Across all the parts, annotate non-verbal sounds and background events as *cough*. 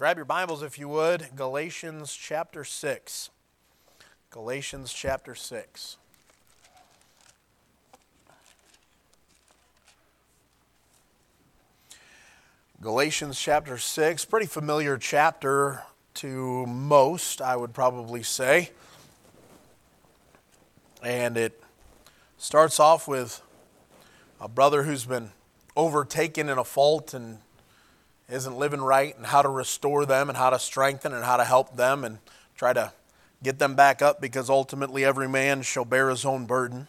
Grab your Bibles if you would. Galatians chapter 6. Galatians chapter 6. Galatians chapter 6, pretty familiar chapter to most, I would probably say. And it starts off with a brother who's been overtaken in a fault and isn't living right, and how to restore them, and how to strengthen, and how to help them, and try to get them back up because ultimately every man shall bear his own burden.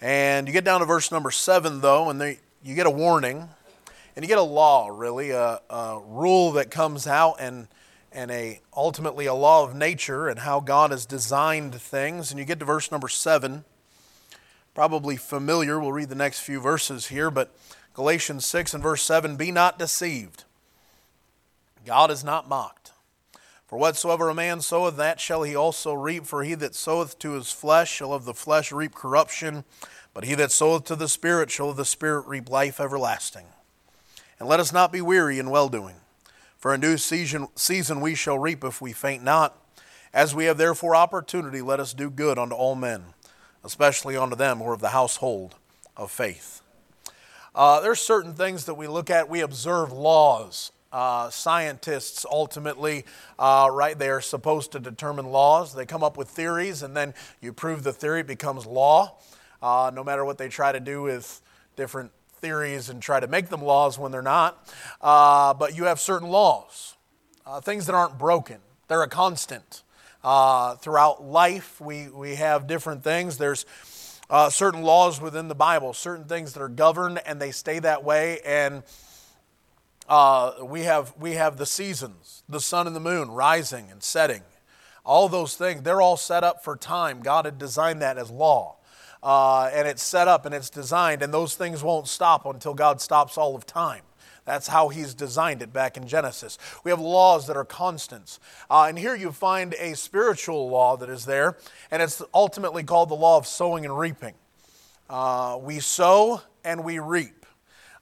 And you get down to verse number seven, though, and they, you get a warning, and you get a law, really, a, a rule that comes out, and and a ultimately a law of nature and how God has designed things. And you get to verse number seven, probably familiar. We'll read the next few verses here, but Galatians 6 and verse 7 Be not deceived. God is not mocked. For whatsoever a man soweth, that shall he also reap. For he that soweth to his flesh shall of the flesh reap corruption, but he that soweth to the Spirit shall of the Spirit reap life everlasting. And let us not be weary in well doing. For in due season, season we shall reap if we faint not. As we have therefore opportunity, let us do good unto all men, especially unto them who are of the household of faith. Uh, there's certain things that we look at. We observe laws. Uh, scientists ultimately, uh, right, they are supposed to determine laws. They come up with theories, and then you prove the theory, becomes law. Uh, no matter what they try to do with different theories and try to make them laws when they're not. Uh, but you have certain laws, uh, things that aren't broken, they're a constant. Uh, throughout life, we, we have different things. There's uh, certain laws within the Bible, certain things that are governed and they stay that way. And uh, we, have, we have the seasons, the sun and the moon rising and setting. All those things, they're all set up for time. God had designed that as law. Uh, and it's set up and it's designed, and those things won't stop until God stops all of time. That's how he's designed it back in Genesis. We have laws that are constants. Uh, and here you find a spiritual law that is there, and it's ultimately called the law of sowing and reaping. Uh, we sow and we reap.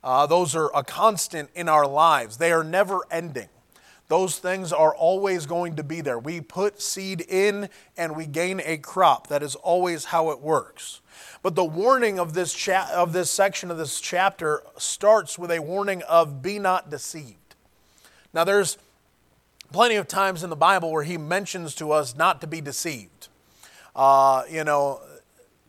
Uh, those are a constant in our lives, they are never ending. Those things are always going to be there. We put seed in and we gain a crop. That is always how it works. But the warning of this, cha- of this section of this chapter starts with a warning of be not deceived. Now, there's plenty of times in the Bible where he mentions to us not to be deceived. Uh, you know,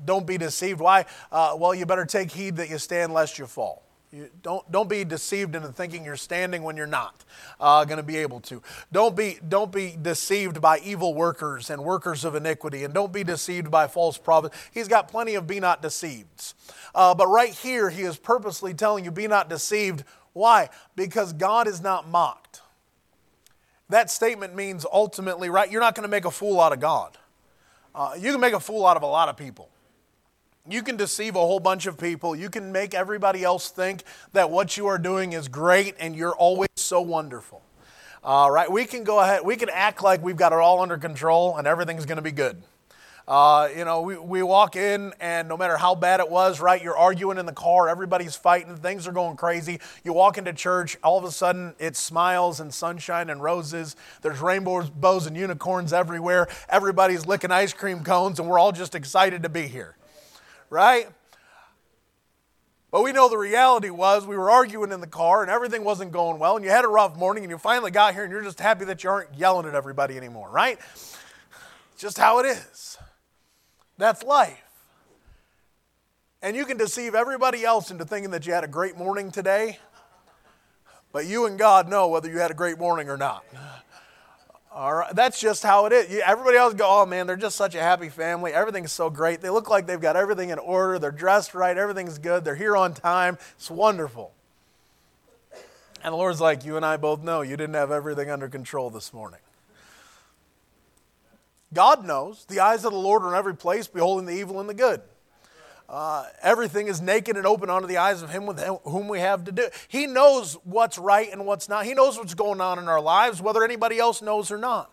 don't be deceived. Why? Uh, well, you better take heed that you stand lest you fall. You don't, don't be deceived into thinking you're standing when you're not uh, going to be able to. Don't be, don't be deceived by evil workers and workers of iniquity, and don't be deceived by false prophets. He's got plenty of be not deceived. Uh, but right here, he is purposely telling you, be not deceived. Why? Because God is not mocked. That statement means ultimately, right, you're not going to make a fool out of God. Uh, you can make a fool out of a lot of people. You can deceive a whole bunch of people. You can make everybody else think that what you are doing is great and you're always so wonderful. All right, we can go ahead, we can act like we've got it all under control and everything's going to be good. Uh, you know, we, we walk in and no matter how bad it was, right, you're arguing in the car, everybody's fighting, things are going crazy. You walk into church, all of a sudden it's smiles and sunshine and roses. There's rainbows, bows, and unicorns everywhere. Everybody's licking ice cream cones and we're all just excited to be here right? But we know the reality was we were arguing in the car and everything wasn't going well, and you had a rough morning, and you finally got here, and you're just happy that you aren't yelling at everybody anymore, right? just how it is. That's life. And you can deceive everybody else into thinking that you had a great morning today, but you and God know whether you had a great morning or not. All right, that's just how it is. Everybody else go, oh man, they're just such a happy family. Everything's so great. They look like they've got everything in order. They're dressed right. Everything's good. They're here on time. It's wonderful. And the Lord's like, you and I both know you didn't have everything under control this morning. God knows. The eyes of the Lord are in every place, beholding the evil and the good. Uh, everything is naked and open unto the eyes of him with whom we have to do. He knows what's right and what's not. He knows what's going on in our lives, whether anybody else knows or not.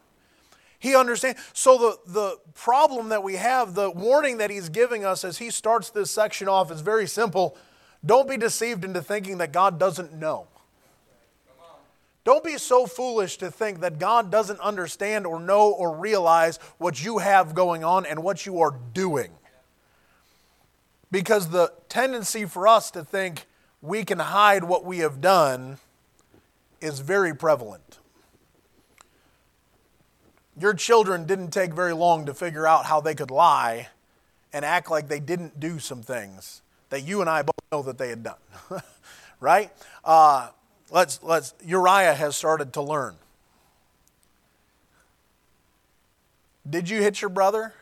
He understands. So the, the problem that we have, the warning that he's giving us as he starts this section off is very simple. Don't be deceived into thinking that God doesn't know. Don't be so foolish to think that God doesn't understand or know or realize what you have going on and what you are doing. Because the tendency for us to think we can hide what we have done is very prevalent. Your children didn't take very long to figure out how they could lie and act like they didn't do some things that you and I both know that they had done. *laughs* right? Uh, let's let's Uriah has started to learn. Did you hit your brother?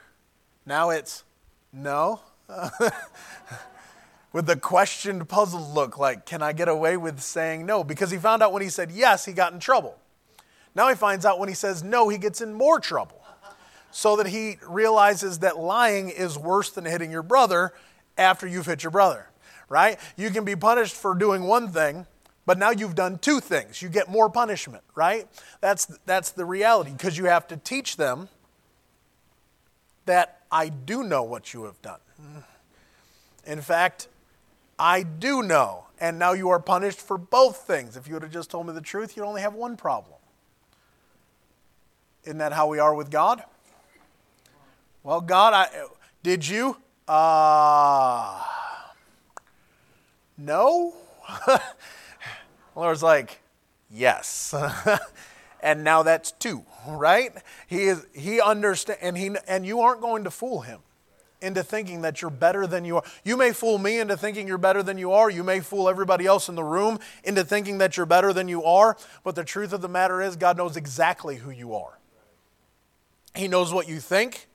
Now it's no. *laughs* with the questioned, puzzled look, like, can I get away with saying no? Because he found out when he said yes, he got in trouble. Now he finds out when he says no, he gets in more trouble. So that he realizes that lying is worse than hitting your brother after you've hit your brother, right? You can be punished for doing one thing, but now you've done two things. You get more punishment, right? That's, that's the reality because you have to teach them that I do know what you have done. In fact, I do know. And now you are punished for both things. If you would have just told me the truth, you'd only have one problem. Isn't that how we are with God? Well, God, I, did you? Uh, no. *laughs* Lord's like, yes. *laughs* and now that's two, right? He is he understand and he and you aren't going to fool him into thinking that you're better than you are. You may fool me into thinking you're better than you are. You may fool everybody else in the room into thinking that you're better than you are. But the truth of the matter is, God knows exactly who you are. He knows what you think,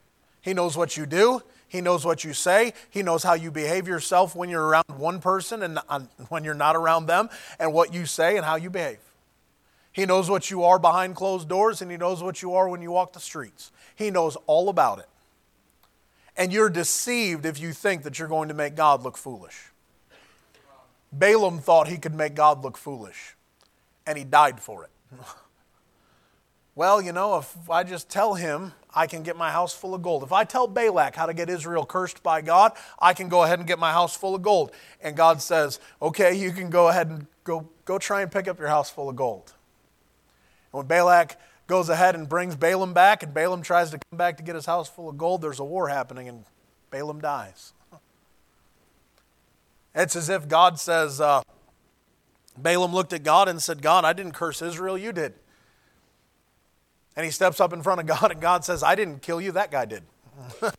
He knows what you do, He knows what you say, He knows how you behave yourself when you're around one person and when you're not around them, and what you say and how you behave. He knows what you are behind closed doors, and He knows what you are when you walk the streets. He knows all about it. And you're deceived if you think that you're going to make God look foolish. Balaam thought he could make God look foolish, and he died for it. *laughs* well, you know, if I just tell him I can get my house full of gold. If I tell Balak how to get Israel cursed by God, I can go ahead and get my house full of gold. And God says, okay, you can go ahead and go, go try and pick up your house full of gold. And when Balak goes ahead and brings Balaam back, and Balaam tries to come back to get his house full of gold. There's a war happening, and Balaam dies. It's as if God says, uh, Balaam looked at God and said, God, I didn't curse Israel, you did. And he steps up in front of God, and God says, I didn't kill you, that guy did. *laughs*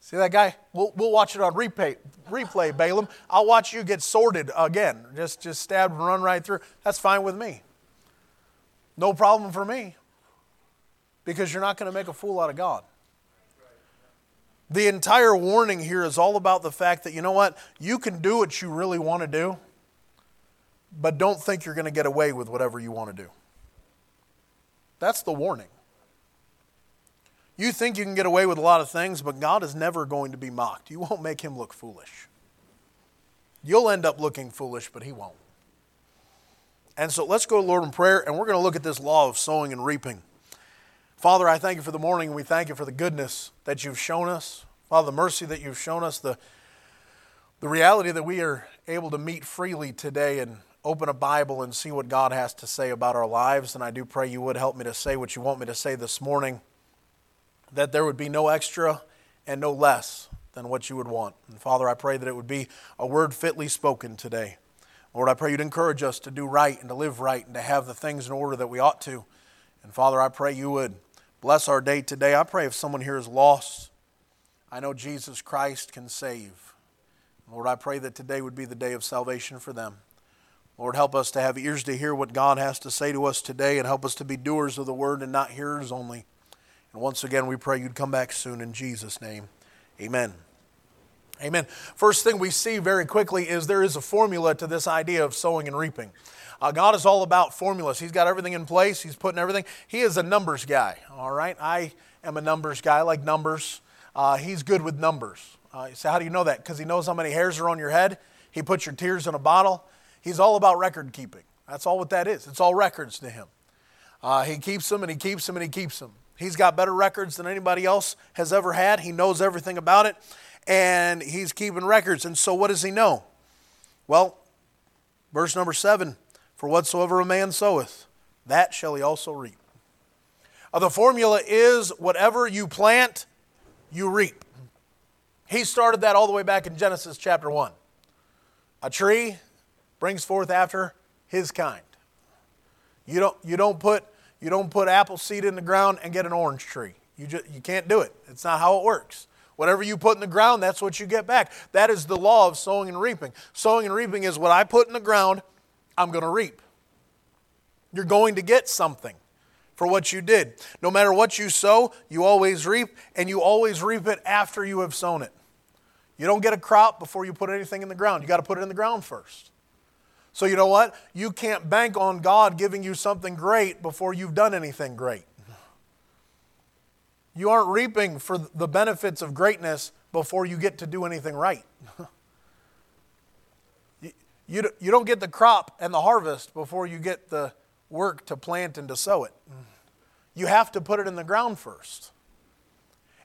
See that guy? We'll, we'll watch it on replay, replay, Balaam. I'll watch you get sorted again. Just, just stabbed and run right through. That's fine with me. No problem for me because you're not going to make a fool out of God. The entire warning here is all about the fact that, you know what, you can do what you really want to do, but don't think you're going to get away with whatever you want to do. That's the warning. You think you can get away with a lot of things, but God is never going to be mocked. You won't make him look foolish. You'll end up looking foolish, but he won't. And so let's go Lord in prayer, and we're going to look at this law of sowing and reaping. Father, I thank you for the morning, and we thank you for the goodness that you've shown us. Father, the mercy that you've shown us, the, the reality that we are able to meet freely today and open a Bible and see what God has to say about our lives. And I do pray you would help me to say what you want me to say this morning, that there would be no extra and no less than what you would want. And Father, I pray that it would be a word fitly spoken today. Lord, I pray you'd encourage us to do right and to live right and to have the things in order that we ought to. And Father, I pray you would bless our day today. I pray if someone here is lost, I know Jesus Christ can save. Lord, I pray that today would be the day of salvation for them. Lord, help us to have ears to hear what God has to say to us today and help us to be doers of the word and not hearers only. And once again, we pray you'd come back soon in Jesus' name. Amen. Amen. First thing we see very quickly is there is a formula to this idea of sowing and reaping. Uh, God is all about formulas. He's got everything in place, He's putting everything. He is a numbers guy, all right? I am a numbers guy, I like numbers. Uh, he's good with numbers. Uh, you say, how do you know that? Because He knows how many hairs are on your head. He puts your tears in a bottle. He's all about record keeping. That's all what that is. It's all records to Him. Uh, he keeps them and He keeps them and He keeps them. He's got better records than anybody else has ever had. He knows everything about it and he's keeping records. And so, what does he know? Well, verse number seven For whatsoever a man soweth, that shall he also reap. Uh, the formula is whatever you plant, you reap. He started that all the way back in Genesis chapter 1. A tree brings forth after his kind. You don't, you don't, put, you don't put apple seed in the ground and get an orange tree. You, just, you can't do it. It's not how it works. Whatever you put in the ground, that's what you get back. That is the law of sowing and reaping. Sowing and reaping is what I put in the ground, I'm going to reap. You're going to get something for what you did. No matter what you sow, you always reap, and you always reap it after you have sown it. You don't get a crop before you put anything in the ground. You got to put it in the ground first. So, you know what? You can't bank on God giving you something great before you've done anything great. You aren't reaping for the benefits of greatness before you get to do anything right. *laughs* you, you, you don't get the crop and the harvest before you get the work to plant and to sow it. You have to put it in the ground first.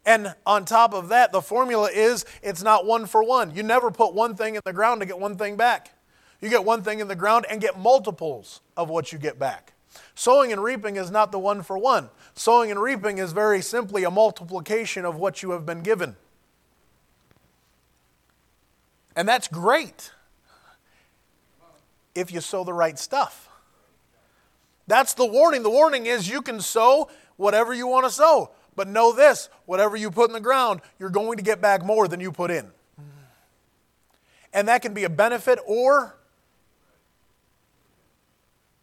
And on top of that, the formula is it's not one for one. You never put one thing in the ground to get one thing back. You get one thing in the ground and get multiples of what you get back. Sowing and reaping is not the one for one. Sowing and reaping is very simply a multiplication of what you have been given. And that's great if you sow the right stuff. That's the warning. The warning is you can sow whatever you want to sow. But know this whatever you put in the ground, you're going to get back more than you put in. And that can be a benefit or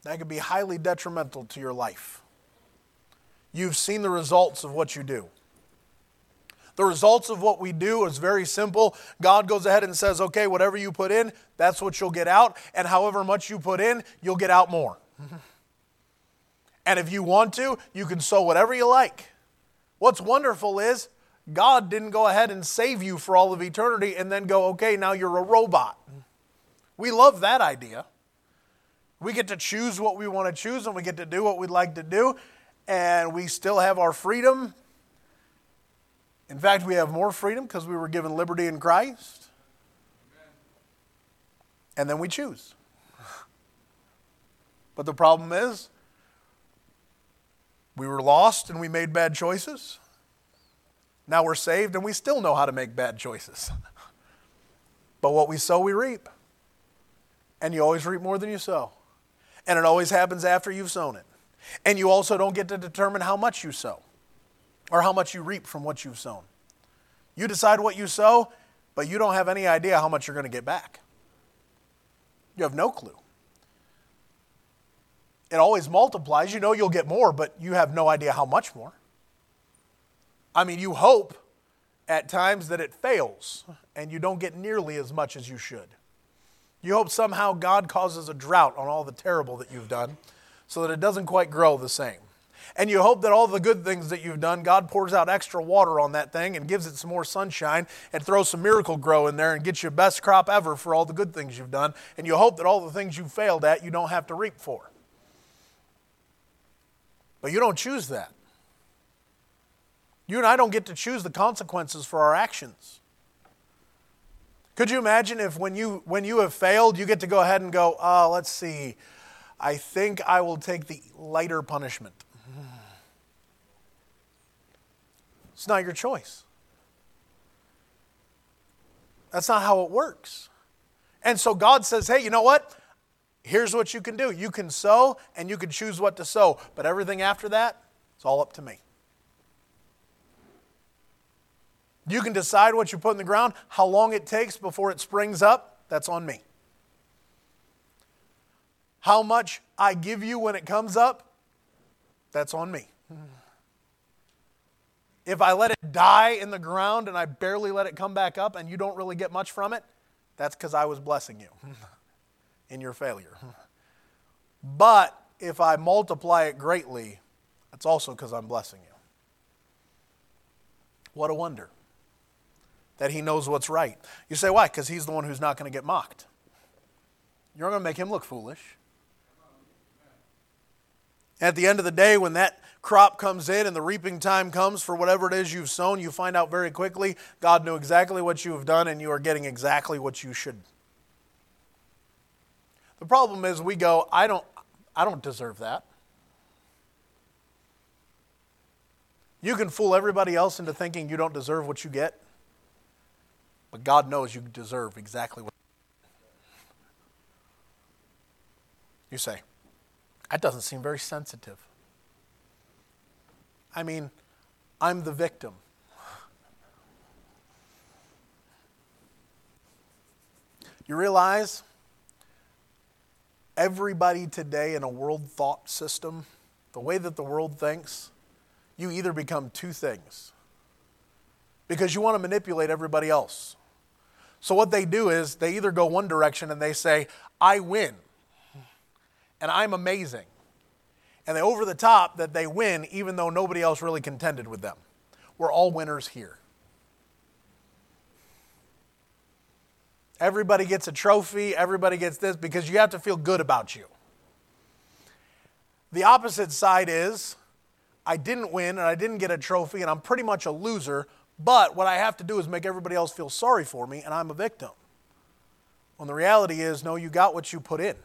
that could be highly detrimental to your life. You've seen the results of what you do. The results of what we do is very simple. God goes ahead and says, okay, whatever you put in, that's what you'll get out. And however much you put in, you'll get out more. *laughs* and if you want to, you can sow whatever you like. What's wonderful is God didn't go ahead and save you for all of eternity and then go, okay, now you're a robot. We love that idea. We get to choose what we want to choose and we get to do what we'd like to do, and we still have our freedom. In fact, we have more freedom because we were given liberty in Christ. And then we choose. *laughs* But the problem is, we were lost and we made bad choices. Now we're saved and we still know how to make bad choices. *laughs* but what we sow, we reap. And you always reap more than you sow. And it always happens after you've sown it. And you also don't get to determine how much you sow or how much you reap from what you've sown. You decide what you sow, but you don't have any idea how much you're going to get back. You have no clue it always multiplies. You know you'll get more, but you have no idea how much more. I mean, you hope at times that it fails and you don't get nearly as much as you should. You hope somehow God causes a drought on all the terrible that you've done so that it doesn't quite grow the same. And you hope that all the good things that you've done, God pours out extra water on that thing and gives it some more sunshine and throws some miracle grow in there and gets you the best crop ever for all the good things you've done. And you hope that all the things you failed at, you don't have to reap for. But you don't choose that. You and I don't get to choose the consequences for our actions. Could you imagine if when you when you have failed, you get to go ahead and go, oh, let's see, I think I will take the lighter punishment. It's not your choice. That's not how it works. And so God says, hey, you know what? Here's what you can do you can sow and you can choose what to sow, but everything after that, it's all up to me. You can decide what you put in the ground, how long it takes before it springs up, that's on me. How much I give you when it comes up, that's on me. If I let it die in the ground and I barely let it come back up and you don't really get much from it, that's because I was blessing you. *laughs* in your failure. But if I multiply it greatly, that's also because I'm blessing you. What a wonder that he knows what's right. You say, why? Because he's the one who's not going to get mocked. You're going to make him look foolish. At the end of the day, when that crop comes in and the reaping time comes for whatever it is you've sown, you find out very quickly God knew exactly what you have done and you are getting exactly what you should The problem is we go, I don't, I don't deserve that. You can fool everybody else into thinking you don't deserve what you get, but God knows you deserve exactly what. You say, that doesn't seem very sensitive. I mean, I'm the victim. You realize everybody today in a world thought system, the way that the world thinks, you either become two things because you want to manipulate everybody else. So, what they do is they either go one direction and they say, I win, and I'm amazing. And they over the top that they win even though nobody else really contended with them. We're all winners here. Everybody gets a trophy, everybody gets this because you have to feel good about you. The opposite side is I didn't win and I didn't get a trophy and I'm pretty much a loser, but what I have to do is make everybody else feel sorry for me and I'm a victim. When the reality is, no, you got what you put in.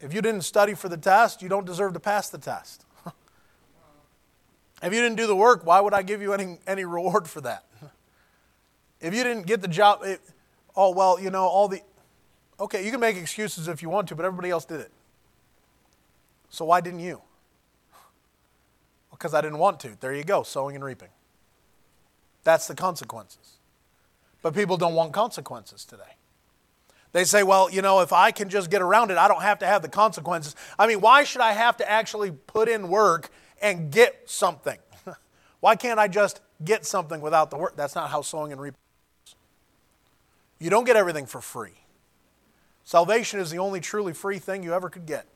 If you didn't study for the test, you don't deserve to pass the test. *laughs* if you didn't do the work, why would I give you any, any reward for that? *laughs* if you didn't get the job, it, oh, well, you know, all the. Okay, you can make excuses if you want to, but everybody else did it. So why didn't you? *laughs* Because I didn't want to. There you go, sowing and reaping. That's the consequences. But people don't want consequences today. They say, well, you know, if I can just get around it, I don't have to have the consequences. I mean, why should I have to actually put in work and get something? *laughs* why can't I just get something without the work? That's not how sowing and reaping is. You don't get everything for free. Salvation is the only truly free thing you ever could get.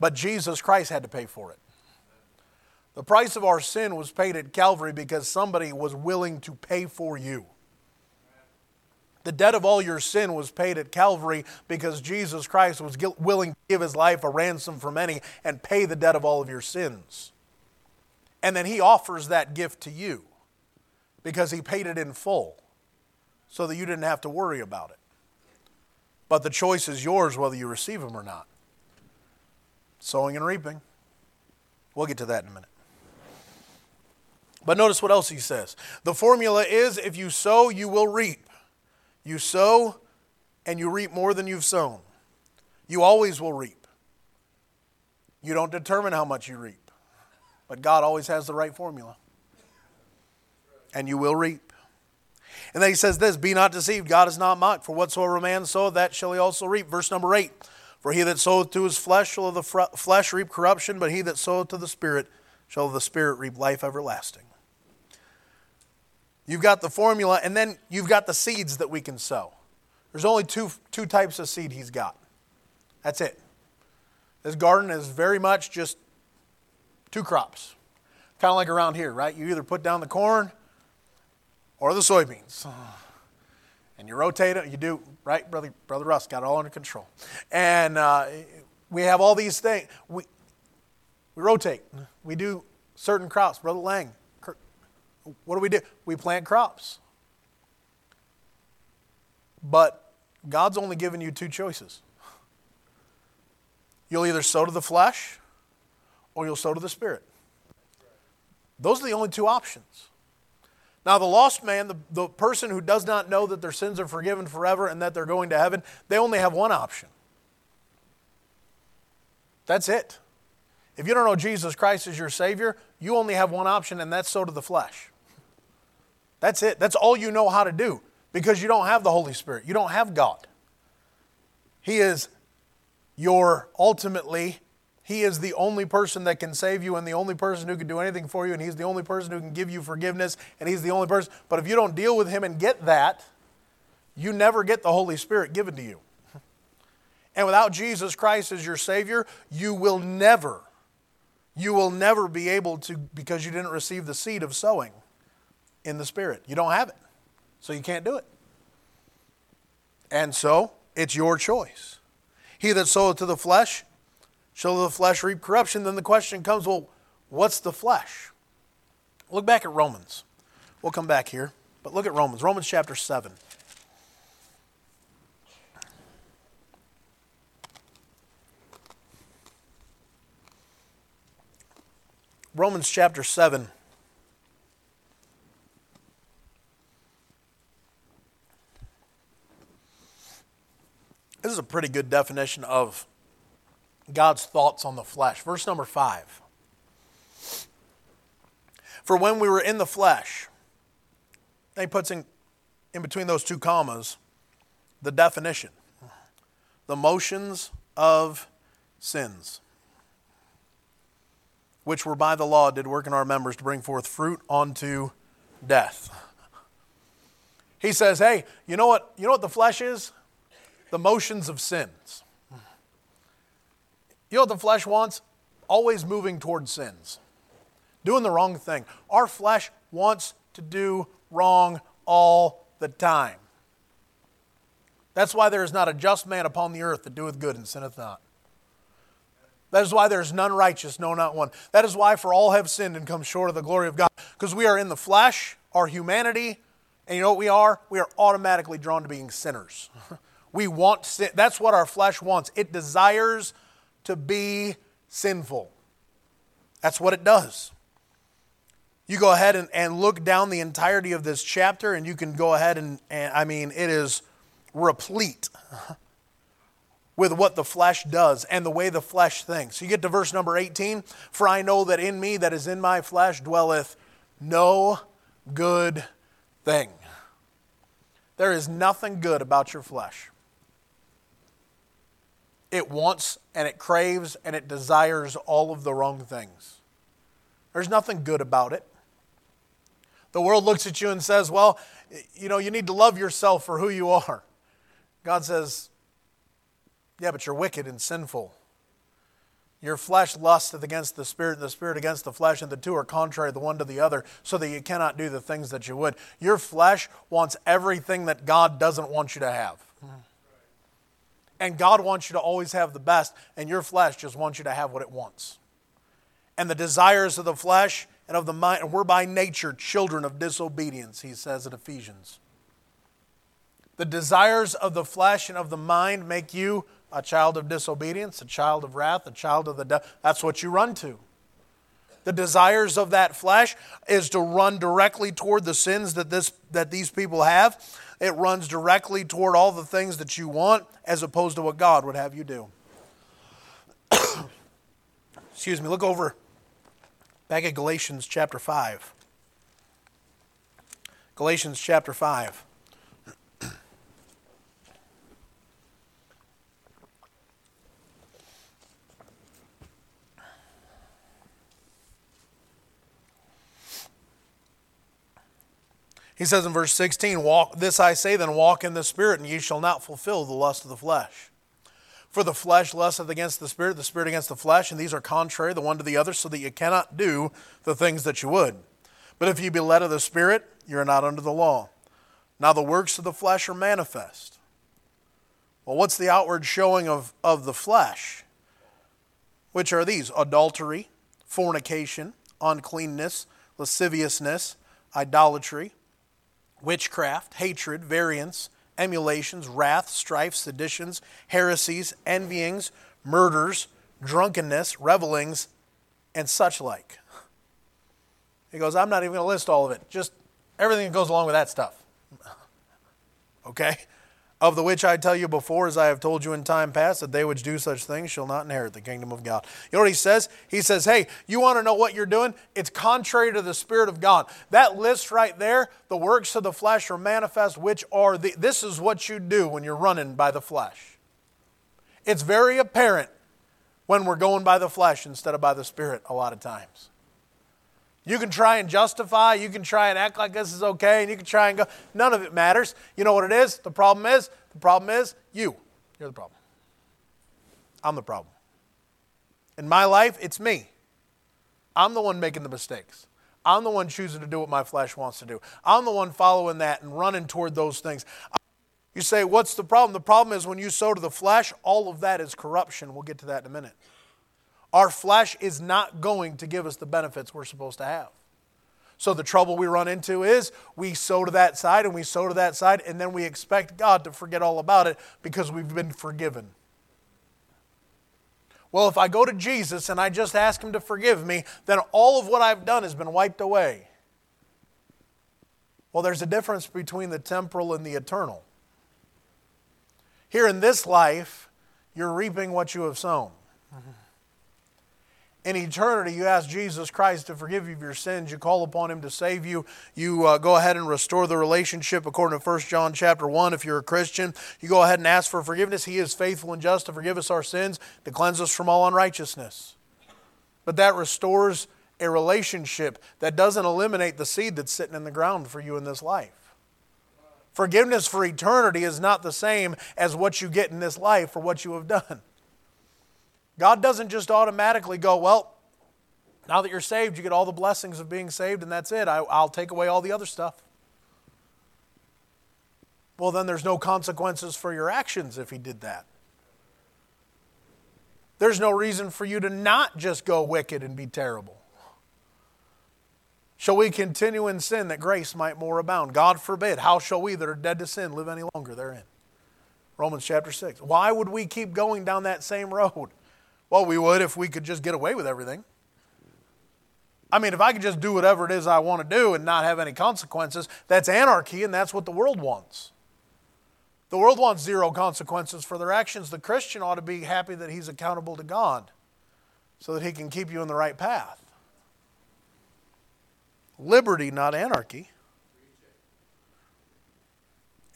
But Jesus Christ had to pay for it. The price of our sin was paid at Calvary because somebody was willing to pay for you. The debt of all your sin was paid at Calvary because Jesus Christ was willing to give his life a ransom for many and pay the debt of all of your sins. And then he offers that gift to you because he paid it in full so that you didn't have to worry about it. But the choice is yours whether you receive them or not. Sowing and reaping. We'll get to that in a minute. But notice what else he says. The formula is if you sow, you will reap. You sow and you reap more than you've sown. You always will reap. You don't determine how much you reap, but God always has the right formula. And you will reap. And then he says this Be not deceived, God is not mocked, for whatsoever a man soweth, that shall he also reap. Verse number 8 For he that soweth to his flesh shall of the flesh reap corruption, but he that soweth to the Spirit shall the Spirit reap life everlasting. You've got the formula, and then you've got the seeds that we can sow. There's only two, two types of seed he's got. That's it. This garden is very much just two crops. Kind of like around here, right? You either put down the corn or the soybeans. And you rotate it, you do, right? Brother, Brother Russ got it all under control. And uh, we have all these things. We, we rotate, we do certain crops. Brother Lang, what do we do? We plant crops. But God's only given you two choices. You'll either sow to the flesh or you'll sow to the spirit. Those are the only two options. Now, the lost man, the, the person who does not know that their sins are forgiven forever and that they're going to heaven, they only have one option. That's it. If you don't know Jesus Christ as your Savior, you only have one option, and that's sow to the flesh. That's it. That's all you know how to do because you don't have the Holy Spirit. You don't have God. He is your ultimately, He is the only person that can save you and the only person who can do anything for you, and He's the only person who can give you forgiveness, and He's the only person. But if you don't deal with Him and get that, you never get the Holy Spirit given to you. And without Jesus Christ as your Savior, you will never, you will never be able to, because you didn't receive the seed of sowing in the Spirit. You don't have it, so you can't do it. And so it's your choice. He that soweth to the flesh shall the flesh reap corruption. Then the question comes well, what's the flesh? Look back at Romans. We'll come back here, but look at Romans, Romans chapter 7. Romans chapter 7. This is a pretty good definition of God's thoughts on the flesh. Verse number 5. For when we were in the flesh, he puts in, in between those two commas the definition the motions of sins, which were by the law, did work in our members to bring forth fruit unto death. He says, hey, you know what, you know what the flesh is? The motions of sins. You know what the flesh wants? Always moving towards sins doing the wrong thing. Our flesh wants to do wrong all the time. That's why there is not a just man upon the earth that doeth good and sinneth not. That is why there is none righteous, no, not one. That is why for all have sinned and come short of the glory of God. Because we are in the flesh, our humanity, and you know what we are? We are automatically drawn to being sinners. *laughs* we want sin. That's what our flesh wants. It desires to be sinful. That's what it does. You go ahead and, and look down the entirety of this chapter, and you can go ahead and, and I mean, it is replete *laughs* with what the flesh does and the way the flesh thinks. You get to verse number 18 For I know that in me, that is in my flesh, dwelleth no good thing. There is nothing good about your flesh. It wants and it craves and it desires all of the wrong things. There's nothing good about it. The world looks at you and says, Well, you know, you need to love yourself for who you are. God says, Yeah, but you're wicked and sinful. Your flesh lusteth against the spirit, and the spirit against the flesh, and the two are contrary the one to the other, so that you cannot do the things that you would. Your flesh wants everything that God doesn't want you to have. And God wants you to always have the best, and your flesh just wants you to have what it wants. And the desires of the flesh and of the mind, and we're by nature children of disobedience, he says in Ephesians. The desires of the flesh and of the mind make you a child of disobedience, a child of wrath, a child of the devil. That's what you run to. The desires of that flesh is to run directly toward the sins that, this, that these people have. It runs directly toward all the things that you want as opposed to what God would have you do. *coughs* Excuse me, look over Back at Galatians chapter 5. Galatians chapter 5. He says in verse 16, walk, This I say, then walk in the Spirit, and ye shall not fulfill the lust of the flesh. For the flesh lusteth against the spirit, the spirit against the flesh, and these are contrary the one to the other, so that you cannot do the things that you would. But if you be led of the Spirit, you are not under the law. Now the works of the flesh are manifest. Well, what's the outward showing of, of the flesh? Which are these adultery, fornication, uncleanness, lasciviousness, idolatry, witchcraft, hatred, variance emulations, wrath, strife, seditions, heresies, envyings, murders, drunkenness, revelings, and such like. He goes, I'm not even going to list all of it, just everything that goes along with that stuff. *laughs* okay? Of the which I tell you before, as I have told you in time past, that they which do such things shall not inherit the kingdom of God. You know what he says? He says, Hey, you want to know what you're doing? It's contrary to the Spirit of God. That list right there, the works of the flesh are manifest, which are the, this is what you do when you're running by the flesh. It's very apparent when we're going by the flesh instead of by the Spirit a lot of times. You can try and justify, you can try and act like this is okay, and you can try and go. None of it matters. You know what it is? The problem is, the problem is you. You're the problem. I'm the problem. In my life, it's me. I'm the one making the mistakes. I'm the one choosing to do what my flesh wants to do. I'm the one following that and running toward those things. You say, What's the problem? The problem is when you sow to the flesh, all of that is corruption. We'll get to that in a minute. Our flesh is not going to give us the benefits we're supposed to have. So the trouble we run into is we sow to that side and we sow to that side, and then we expect God to forget all about it because we've been forgiven. Well, if I go to Jesus and I just ask Him to forgive me, then all of what I've done has been wiped away. Well, there's a difference between the temporal and the eternal. Here in this life, you're reaping what you have sown. Mm-hmm. In eternity, you ask Jesus Christ to forgive you of your sins. You call upon Him to save you. You uh, go ahead and restore the relationship according to 1 John chapter 1. If you're a Christian, you go ahead and ask for forgiveness. He is faithful and just to forgive us our sins, to cleanse us from all unrighteousness. But that restores a relationship that doesn't eliminate the seed that's sitting in the ground for you in this life. Forgiveness for eternity is not the same as what you get in this life for what you have done. God doesn't just automatically go, well, now that you're saved, you get all the blessings of being saved, and that's it. I, will take away all the other stuff. Well, then there's no consequences for your actions if He did that. There's no reason for you to not just go wicked and be terrible. Shall we continue in sin that grace might more abound? God forbid. How shall we that are dead to sin live any longer therein? Romans chapter 6. Why would we keep going down that same road? Well, we would if we could just get away with everything. I mean, if I could just do whatever it is I want to do and not have any consequences, that's anarchy, and that's what the world wants. The world wants zero consequences for their actions. The Christian ought to be happy that he's accountable to God so that he can keep you in the right path. Liberty, not anarchy.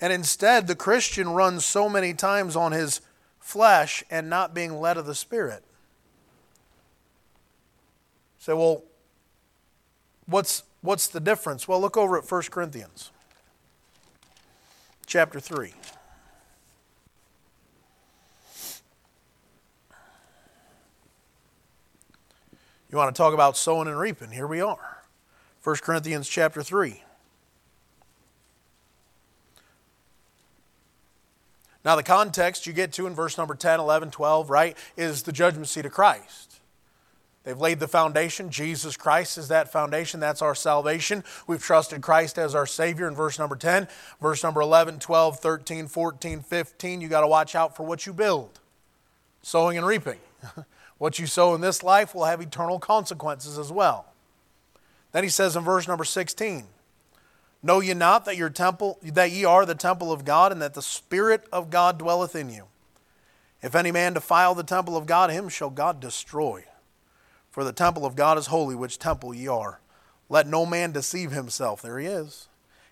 And instead, the Christian runs so many times on his flesh and not being led of the Spirit. Say, well, what's, what's the difference? Well, look over at 1 Corinthians chapter 3. You want to talk about sowing and reaping? Here we are. 1 Corinthians chapter 3. Now, the context you get to in verse number 10, 11, 12, right, is the judgment seat of Christ. They've laid the foundation. Jesus Christ is that foundation. That's our salvation. We've trusted Christ as our Savior in verse number 10. Verse number 11, 12, 13, 14, 15. You got to watch out for what you build. Sowing and reaping. *laughs* what you sow in this life will have eternal consequences as well. Then he says in verse number 16, Know ye not that your temple that ye are the temple of God, and that the Spirit of God dwelleth in you? If any man defile the temple of God, him shall God destroy. For the temple of God is holy, which temple ye are. Let no man deceive himself. There he is.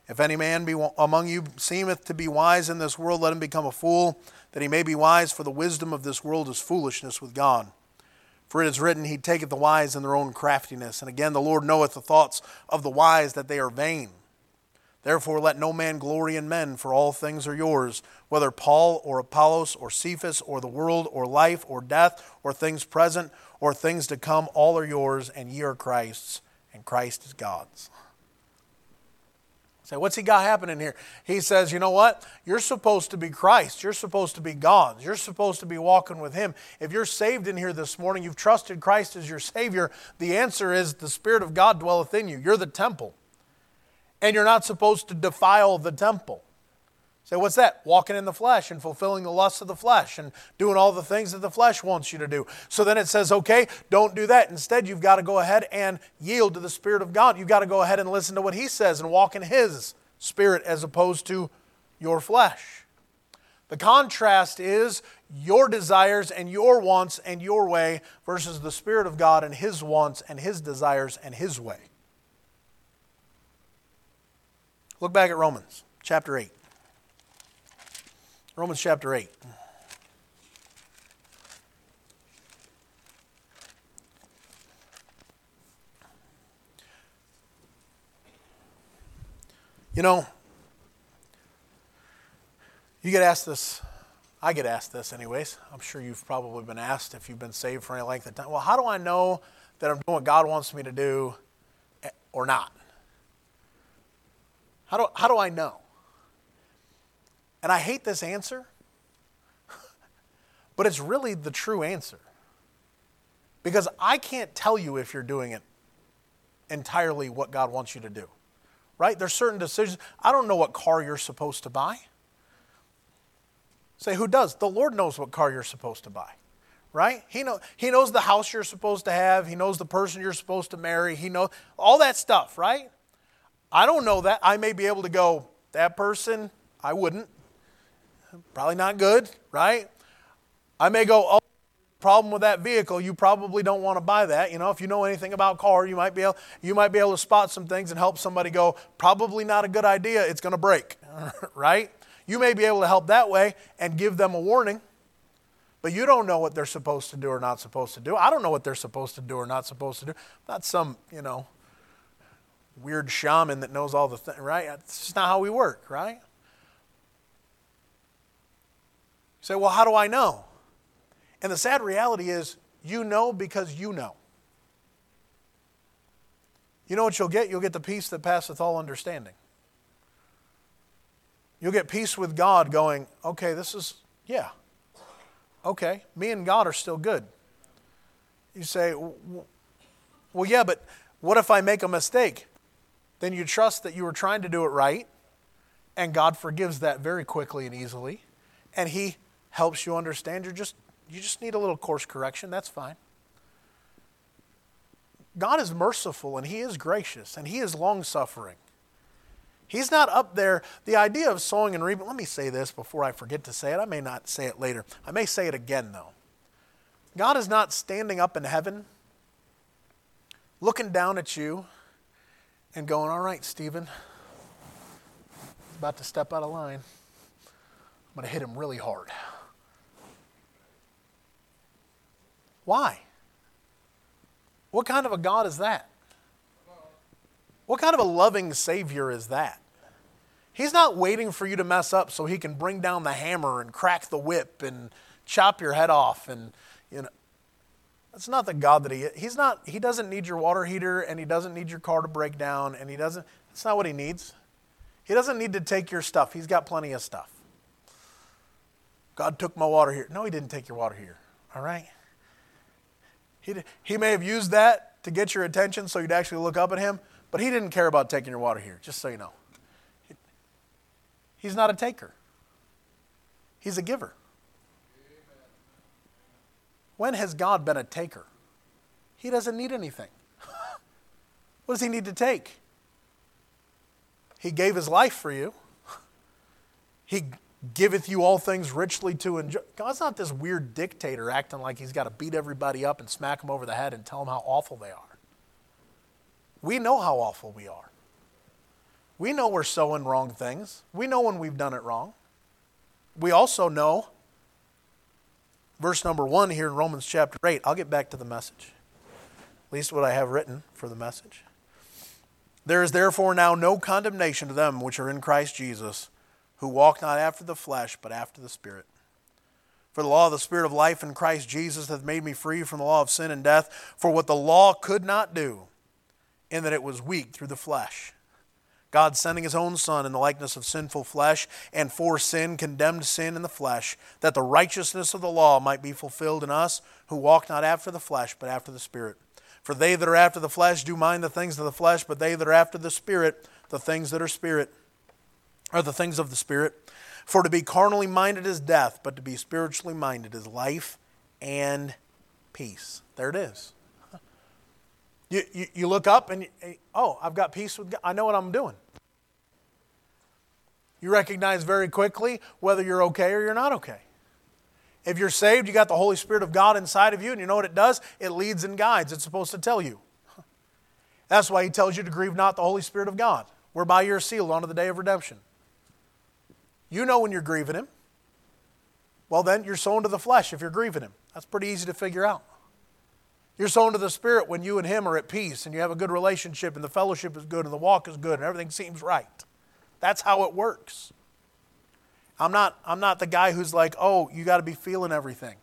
If any man be among you seemeth to be wise in this world, let him become a fool, that he may be wise, for the wisdom of this world is foolishness with God. For it is written, He taketh the wise in their own craftiness. And again, the Lord knoweth the thoughts of the wise, that they are vain. Therefore, let no man glory in men, for all things are yours, whether Paul or Apollos or Cephas or the world or life or death or things present or things to come, all are yours, and ye are Christ's, and Christ is God's. Say, what's he got happening here? He says, you know what? You're supposed to be Christ. You're supposed to be God's. You're supposed to be walking with Him. If you're saved in here this morning, you've trusted Christ as your Savior, the answer is the Spirit of God dwelleth in you. You're the temple and you're not supposed to defile the temple. Say, what's that? Walking in the flesh and fulfilling the lusts of the flesh and doing all the things that the flesh wants you to do. So then it says, okay, don't do that. Instead, you've got to go ahead and yield to the Spirit of God. You've got to go ahead and listen to what He says and walk in His Spirit as opposed to your flesh. The contrast is your desires and your wants and your way versus the Spirit of God and His wants and His desires and His way. Look back at Romans chapter 8. Romans chapter 8. You know, you get asked this, I get asked this anyways. I'm sure you've probably been asked if you've been saved for any length of time. Well, how do I know that I'm doing what God wants me to do eh, or not? How do, how do I know? And I hate this answer, *laughs* but it's really the true answer. Because I can't tell you if you're doing it entirely what God wants you to do. Right? There's certain decisions. I don't know what car you're supposed to buy. Say, who does? The Lord knows what car you're supposed to buy. right? He, know, he knows the house you're supposed to have. He knows the person you're supposed to marry. He knows all that stuff, right? I don't know that. I may be able to go, that person, I wouldn't. Probably not good, right? I may go, oh, problem with that vehicle, you probably don't want to buy that. You know, if you know anything about car, you might be able, you might be able to spot some things and help somebody go, probably not a good idea, it's going to break, *laughs* right? You may be able to help that way and give them a warning, but you don't know what they're supposed to do or not supposed to do. I don't know what they're supposed to do or not supposed to do. not some, you know, weird shaman that knows all the things, right? It's just not how we work, right? You say, well, how do I know? And the sad reality is, you know because you know. You know what you'll get? You'll get the peace that passeth all understanding. You'll get peace with God going, okay, this is, yeah, okay, me and God are still good. You say, well, yeah, but what if I make a mistake? Then you trust that you were trying to do it right, and God forgives that very quickly and easily, and He helps you understand you're just you just need a little course correction, that's fine. God is merciful and He is gracious and He is long suffering. He's not up there. The idea of sowing and reaping, let me say this before I forget to say it. I may not say it later. I may say it again, though. God is not standing up in heaven, looking down at you, and going, All right, Stephen, about to step out of line. I'm going to hit him really hard. Why? What kind of a God is that? What kind of a loving Savior is that? He's not waiting for you to mess up so he can bring down the hammer and crack the whip and chop your head off and you know that's not the God that he. He's not he doesn't need your water heater and he doesn't need your car to break down and he doesn't that's not what he needs. He doesn't need to take your stuff. He's got plenty of stuff. God took my water here. No, he didn't take your water here. All right? He, he may have used that to get your attention so you'd actually look up at him, but he didn't care about taking your water here, just so you know. He's not a taker, he's a giver. When has God been a taker? He doesn't need anything. *laughs* what does he need to take? He gave his life for you. *laughs* He giveth you all things richly to enjoy. God's not this weird dictator acting like he's got to beat everybody up and smack them over the head and tell them how awful they are. We know how awful we are. We know we're sowing wrong things. We know when we've done it wrong. We also know, verse number one here in Romans chapter 8, I'll get back to the message, at least what I have written for the message. There is therefore now no condemnation to them which are in Christ Jesus who walk not after the flesh, but after the Spirit. For the law of the Spirit of life in Christ Jesus hath made me free from the law of sin and death. For what the law could not do, in that it was weak through the flesh, God sending his own Son in the likeness of sinful flesh, and for sin condemned sin in the flesh, that the righteousness of the law might be fulfilled in us who walk not after the flesh, but after the Spirit. For they that are after the flesh do mind the things of the flesh, but they that are after the Spirit, the things that are Spirit are the things of the Spirit. For to be carnally minded is death, but to be spiritually minded is life and peace. There it is. You, you, you look up and, you, oh, I've got peace with God. I know what I'm doing. You recognize very quickly whether you're okay or you're not okay. If you're saved, you got the Holy Spirit of God inside of you, and you know what it does? It leads and guides. It's supposed to tell you. That's why He tells you to grieve not the Holy Spirit of God, whereby you're sealed unto the day of redemption. You know when you're grieving Him. Well, then you're sown to the flesh if you're grieving Him. That's pretty easy to figure out. You're sown to the Spirit when you and Him are at peace and you have a good relationship and the fellowship is good and the walk is good and everything seems right. That's how it works. I'm not, I'm not the guy who's like, oh, you got to be feeling everything.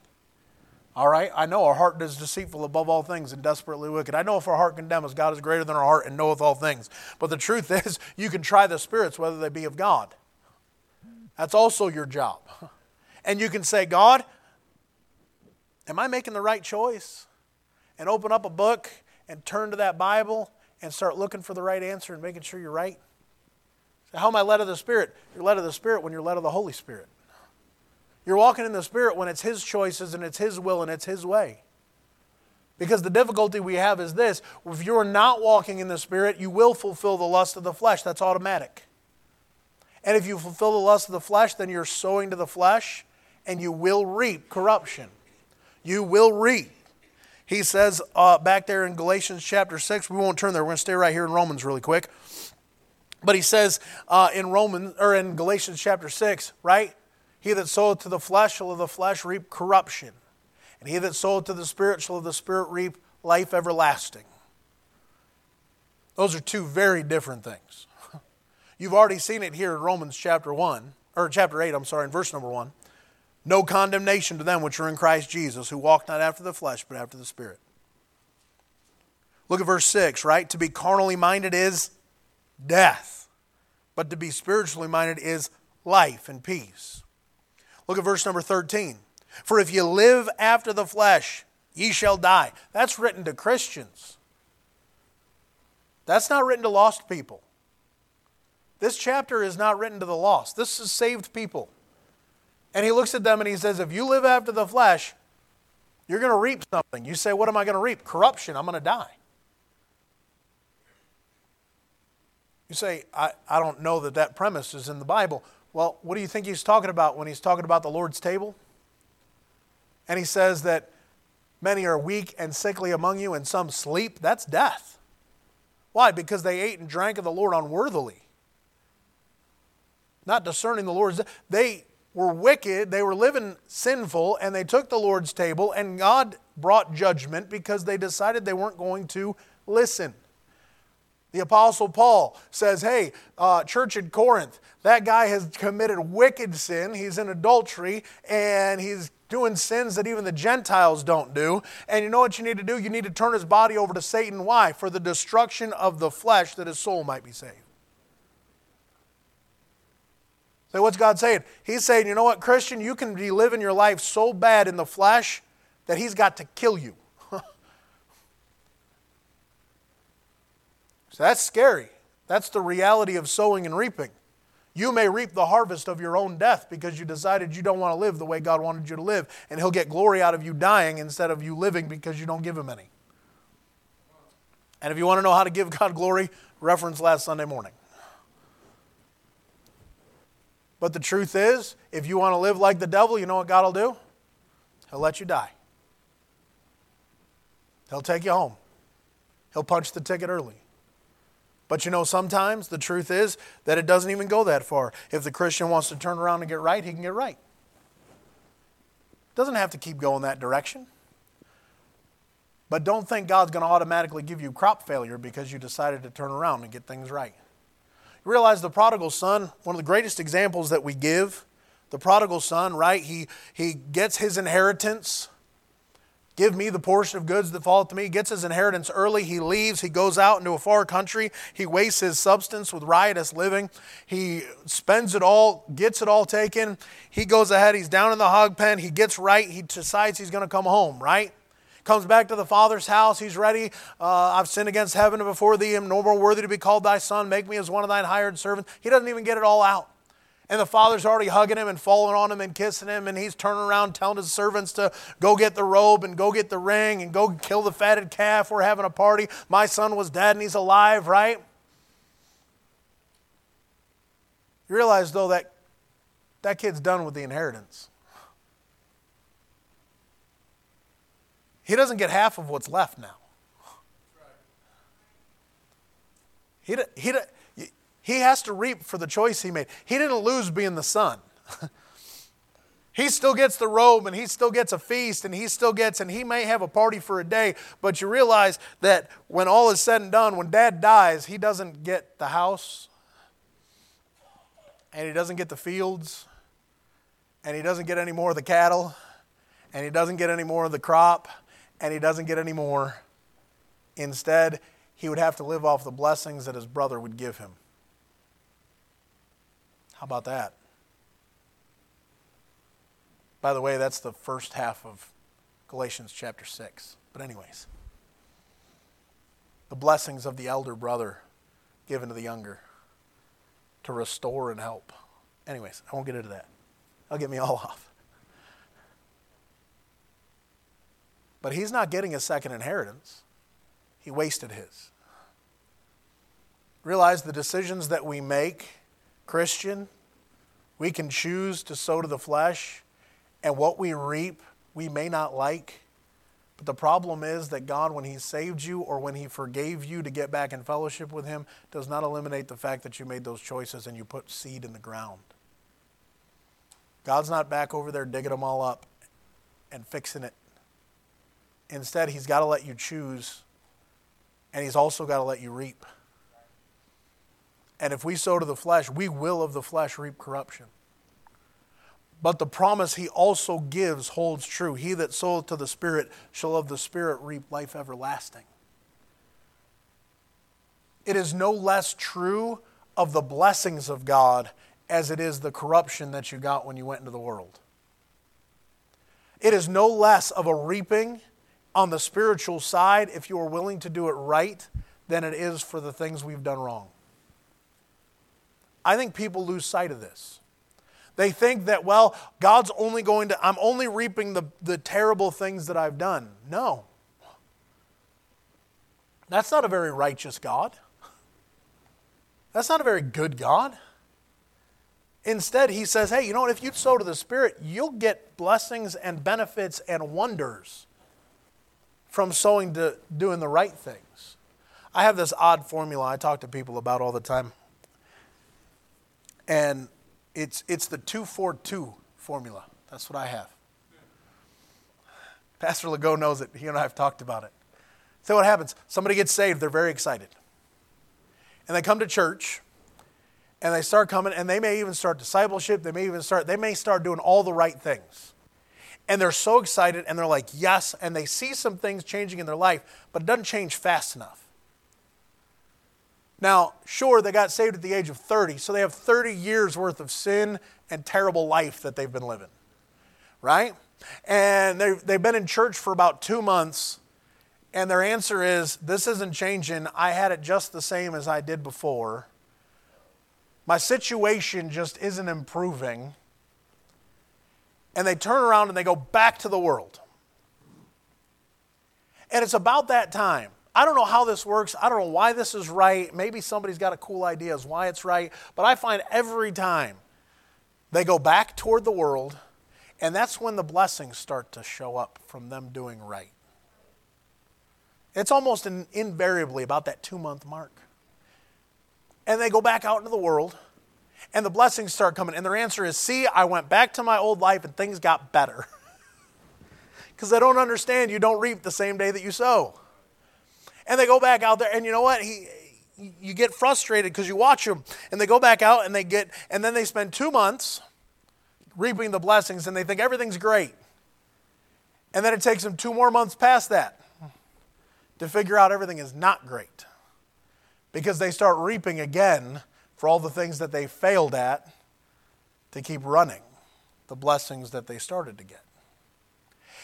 All right? I know our heart is deceitful above all things and desperately wicked. I know if our heart condemns us, God is greater than our heart and knoweth all things. But the truth *laughs* is, you can try the spirits whether they be of God. That's also your job. And you can say, God, am I making the right choice? And open up a book and turn to that Bible and start looking for the right answer and making sure you're right. So how am I led of the Spirit? You're led of the Spirit when you're led of the Holy Spirit. You're You're walking in the Spirit when it's His choices and it's His will and it's His way. Because the difficulty we have is this if you're not walking in the Spirit, you will fulfill the lust of the flesh. That's automatic. And if you fulfill the lust of the flesh, then you're sowing to the flesh and you will reap corruption. You will reap. He says uh, back there in Galatians chapter 6, we won't turn there, we're going to stay right here in Romans really quick. But he says uh, in Romans or in Galatians chapter 6, right? He that soweth to the flesh shall of the flesh reap corruption. And he that soweth to the Spirit shall of the Spirit reap life everlasting. Those are two very different things. You've already seen it here in Romans chapter 1, or chapter 8, I'm sorry, in verse number 1. No condemnation to them which are in Christ Jesus, who walk not after the flesh, but after the Spirit. Look at verse 6, right? To be carnally minded is death, but to be spiritually minded is life and peace. Look at verse number 13. For if you live after the flesh, ye shall die. That's written to Christians. That's not written to lost people. This chapter is not written to the lost. This is saved people. And he looks at them and he says, If you live after the flesh, you're going to reap something. You say, What am I going to reap? Corruption. I'm going to die. You say, I, I don't know that that premise is in the Bible. Well, what do you think he's talking about when he's talking about the Lord's table? And he says that many are weak and sickly among you, and some sleep. That's death. Why? Because they ate and drank of the Lord unworthily. Not discerning the Lord's. They were wicked, they were living sinful, and they took the Lord's table, and God brought judgment because they decided they weren't going to listen. The Apostle Paul says, Hey, uh, church at Corinth, that guy has committed wicked sin. He's in adultery and he's doing sins that even the Gentiles don't do. And you know what you need to do? You need to turn his body over to Satan. Why? For the destruction of the flesh that his soul might be saved. So, what's God saying? He's saying, you know what, Christian, you can be living your life so bad in the flesh that he's got to kill you. *laughs* So that's scary. That's the reality of sowing and reaping. You may reap the harvest of your own death because you decided you don't want to live the way God wanted you to live, and He'll get glory out of you dying instead of you living because you don't give Him any. And if you want to know how to give God glory, reference last Sunday morning. But the truth is, if you want to live like the devil, you know what God will do? He'll let you die. He'll take you home. He'll punch the ticket early. But you know, sometimes the truth is that it doesn't even go that far. If the Christian wants to turn around and get right, he can get right. Doesn't have to keep going that direction. But don't think God's going to automatically give you crop failure because you decided to turn around and get things right. Realize the prodigal son, one of the greatest examples that we give, the prodigal son, right? He, he gets his inheritance Give me the portion of goods that falleth to me. He gets his inheritance early. He leaves. He goes out into a far country. He wastes his substance with riotous living. He spends it all, gets it all taken. He goes ahead. He's down in the hog pen. He gets right. He decides he's going to come home, right? Comes back to the father's house. He's ready. Uh, I've sinned against heaven and before thee. Am no more worthy to be called thy son. Make me as one of thine hired servants. He doesn't even get it all out and the father's already hugging him and falling on him and kissing him, and he's turning around telling his servants to go get the robe and go get the ring and go kill the fatted calf. We're having a party. My son was dead and he's alive, right? You realize, though, that that kid's done with the inheritance. He doesn't get half of what's left now. He, he, he has to reap for the choice he made. He didn't lose being the son. *laughs* he still gets the robe and he still gets a feast and he still gets, and he may have a party for a day, but you realize that when all is said and done, when dad dies, he doesn't get the house and he doesn't get the fields and he doesn't get any more of the cattle and he doesn't get any more of the crop and he doesn't get any more. Instead, he would have to live off the blessings that his brother would give him. How about that? By the way, that's the first half of Galatians chapter 6. But, anyways, the blessings of the elder brother given to the younger to restore and help. Anyways, I won't get into that. I'll get me all *laughs* off. But he's not getting a second inheritance. He wasted his. Realize the decisions that we make, Christian, we can choose to sow to the flesh, and what we reap, we may not like. But the problem is that God, when He saved you or when He forgave you to get back in fellowship with Him, does not eliminate the fact that you made those choices and you put seed in the ground. God's not back over there digging them all up and fixing it. Instead, He's got to let you choose, and He's also got to let you reap. And if we sow to the flesh, we will of the flesh reap corruption. But the promise he also gives holds true. He that soweth to the Spirit shall of the Spirit reap life everlasting. It is no less true of the blessings of God as it is the corruption that you got when you went into the world. It is no less of a reaping on the spiritual side if you are willing to do it right than it is for the things we've done wrong. I think people lose sight of this. They think that, well, God's only going to, I'm only reaping the, the terrible things that I've done. No. That's not a very righteous God. That's not a very good God. Instead, he says, hey, you know what? If you sow to the Spirit, you'll get blessings and benefits and wonders from sowing to doing the right things. I have this odd formula I talk to people about all the time. And it's, it's the 242 formula. That's what I have. *laughs* Pastor Legault knows it. He and I have talked about it. So, what happens? Somebody gets saved, they're very excited. And they come to church, and they start coming, and they may even start discipleship. They may even start, they may start doing all the right things. And they're so excited, and they're like, yes, and they see some things changing in their life, but it doesn't change fast enough. Now, sure, they got saved at the age of 30, so they have 30 years worth of sin and terrible life that they've been living, right? And they've been in church for about two months, and their answer is, This isn't changing. I had it just the same as I did before. My situation just isn't improving. And they turn around and they go back to the world. And it's about that time I don't know how this works. I don't know why this is right. Maybe somebody's got a cool idea as why it's right. But I find every time they go back toward the world, and that's when the blessings start to show up from them doing right. It's almost in, invariably about that two month mark. And they go back out into the world, and the blessings start coming. And their answer is see, I went back to my old life, and things got better. *laughs* Because they don't understand you don't reap the same day that you sow. And they go back out there, and you know what? He, you get frustrated because you watch them, and they go back out and they get, and then they spend two months reaping the blessings, and they think everything's great. And then it takes them two more months past that to figure out everything is not great because they start reaping again for all the things that they failed at to keep running the blessings that they started to get.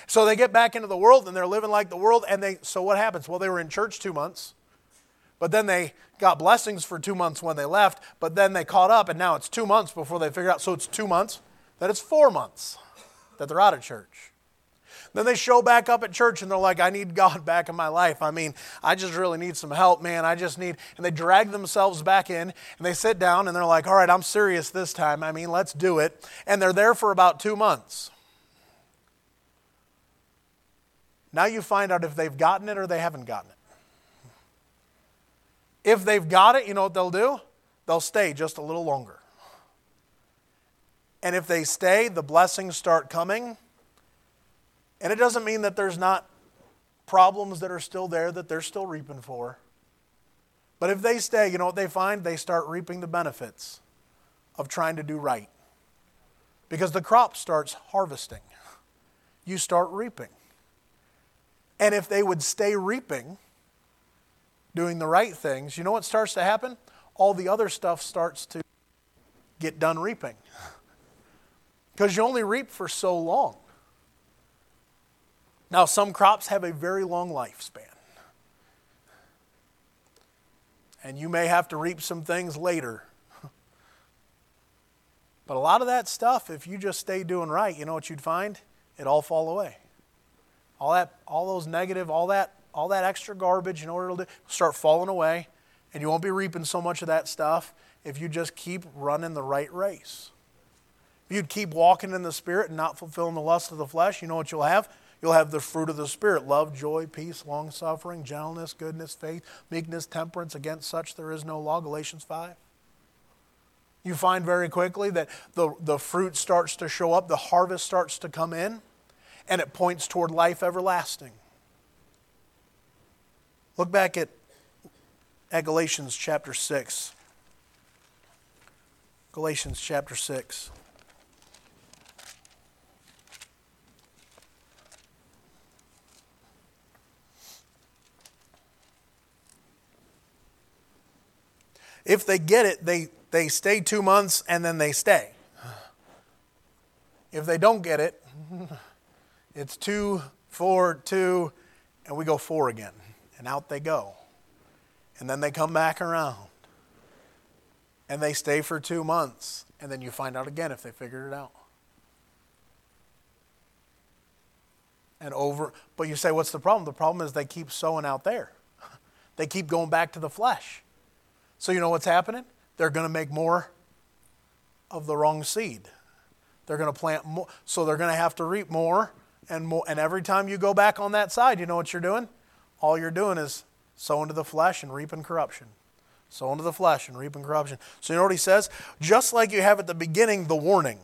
So they get back into the world and they're living like the world. And they, so what happens? Well, they were in church two months, but then they got blessings for two months when they left, but then they caught up and now it's two months before they figure out. So it's two months, then it's four months that they're out of church. Then they show back up at church and they're like, I need God back in my life. I mean, I just really need some help, man. I just need. And they drag themselves back in and they sit down and they're like, all right, I'm serious this time. I mean, let's do it. And they're there for about two months. Now you find out if they've gotten it or they haven't gotten it. If they've got it, you know what they'll do? They'll stay just a little longer. And if they stay, the blessings start coming. And it doesn't mean that there's not problems that are still there that they're still reaping for. But if they stay, you know what they find? They start reaping the benefits of trying to do right. Because the crop starts harvesting, you start reaping. And if they would stay reaping, doing the right things, you know what starts to happen? All the other stuff starts to get done reaping. *laughs* Because you only reap for so long. Now, some crops have a very long lifespan. And you may have to reap some things later. But a lot of that stuff, if you just stay doing right, you know what you'd find? It all fall away. all that, all those negative, all that, all that extra garbage, you know what it'll do? Start falling away, and you won't be reaping so much of that stuff if you just keep running the right race. If you'd keep walking in the Spirit and not fulfilling the lust of the flesh, you know what you'll have? You'll have the fruit of the Spirit love, joy, peace, long suffering, gentleness, goodness, faith, meekness, temperance. Against such there is no law. Galatians 5. You find very quickly that the, the fruit starts to show up, the harvest starts to come in, and it points toward life everlasting. Look back at, at Galatians chapter 6. Galatians chapter 6. If they get it, they, they stay two months and then they stay. If they don't get it, *laughs* it's two, four, two, and we go four again. And out they go. And then they come back around. And they stay for two months. And then you find out again if they figured it out. And over, but you say, what's the problem? The problem is they keep sowing out there. *laughs* They keep going back to the flesh. So you know what's happening? They're going to make more of the wrong seed. They're going to plant more, so they're going to have to reap more and more. And every time you go back on that side, you know what you're doing? All you're doing is sowing to the flesh and reaping corruption. Sowing to the flesh and reaping corruption. So you know what he says? Just like you have at the beginning the warning.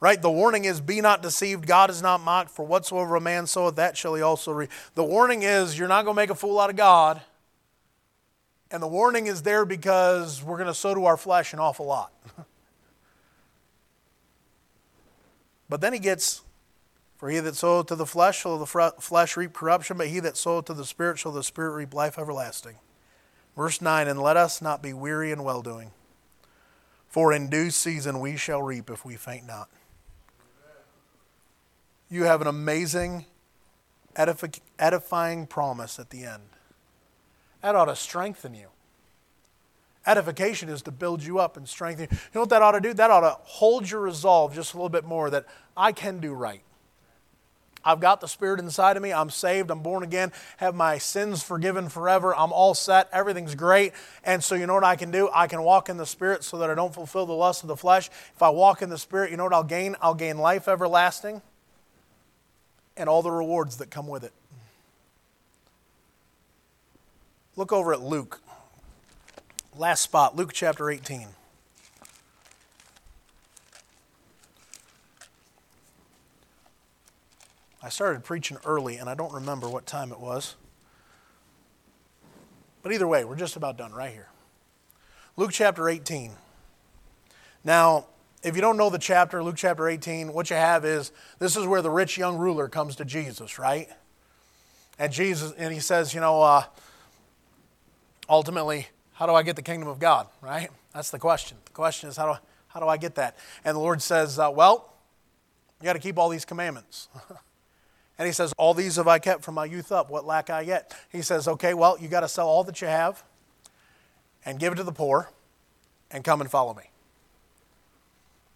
Right? The warning is, Be not deceived, God is not mocked, for whatsoever a man soweth, that shall he also reap. The warning is, You're not going to make a fool out of God. And the warning is there because we're going to sow to our flesh an awful lot. *laughs* but then he gets, For he that soweth to the flesh shall the flesh reap corruption, but he that soweth to the Spirit shall the Spirit reap life everlasting. Verse 9 And let us not be weary in well doing, for in due season we shall reap if we faint not. You have an amazing, edifying promise at the end. That ought to strengthen you. Edification is to build you up and strengthen you. You know what that ought to do? That ought to hold your resolve just a little bit more that I can do right. I've got the Spirit inside of me. I'm saved. I'm born again. Have my sins forgiven forever. I'm all set. Everything's great. And so, you know what I can do? I can walk in the Spirit so that I don't fulfill the lust of the flesh. If I walk in the Spirit, you know what I'll gain? I'll gain life everlasting and all the rewards that come with it. Look over at Luke. Last spot, Luke chapter 18. I started preaching early, and I don't remember what time it was. But either way, we're just about done right here. Luke chapter 18. Now, if you don't know the chapter, Luke chapter 18, what you have is this is where the rich young ruler comes to Jesus, right? And Jesus, and he says, you know, uh, ultimately, how do I get the kingdom of God, right? That's the question. The question is, how do, how do I get that? And the Lord says, uh, well, you got to keep all these commandments. *laughs* and he says, all these have I kept from my youth up. What lack I yet? He says, okay, well, you got to sell all that you have and give it to the poor and come and follow me.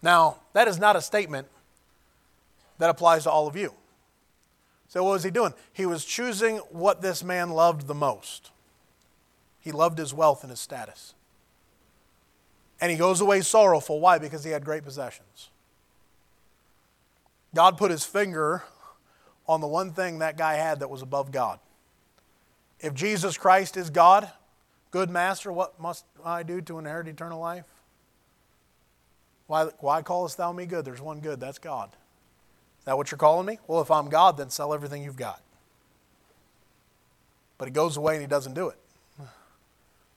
Now, that is not a statement that applies to all of you. So, what was he doing? He was choosing what this man loved the most. He loved his wealth and his status. And he goes away sorrowful. Why? Because he had great possessions. God put his finger on the one thing that guy had that was above God. If Jesus Christ is God, good master, what must I do to inherit eternal life? Why, why callest thou me good? There's one good, that's God. Is that what you're calling me? Well, if I'm God, then sell everything you've got. But he goes away and he doesn't do it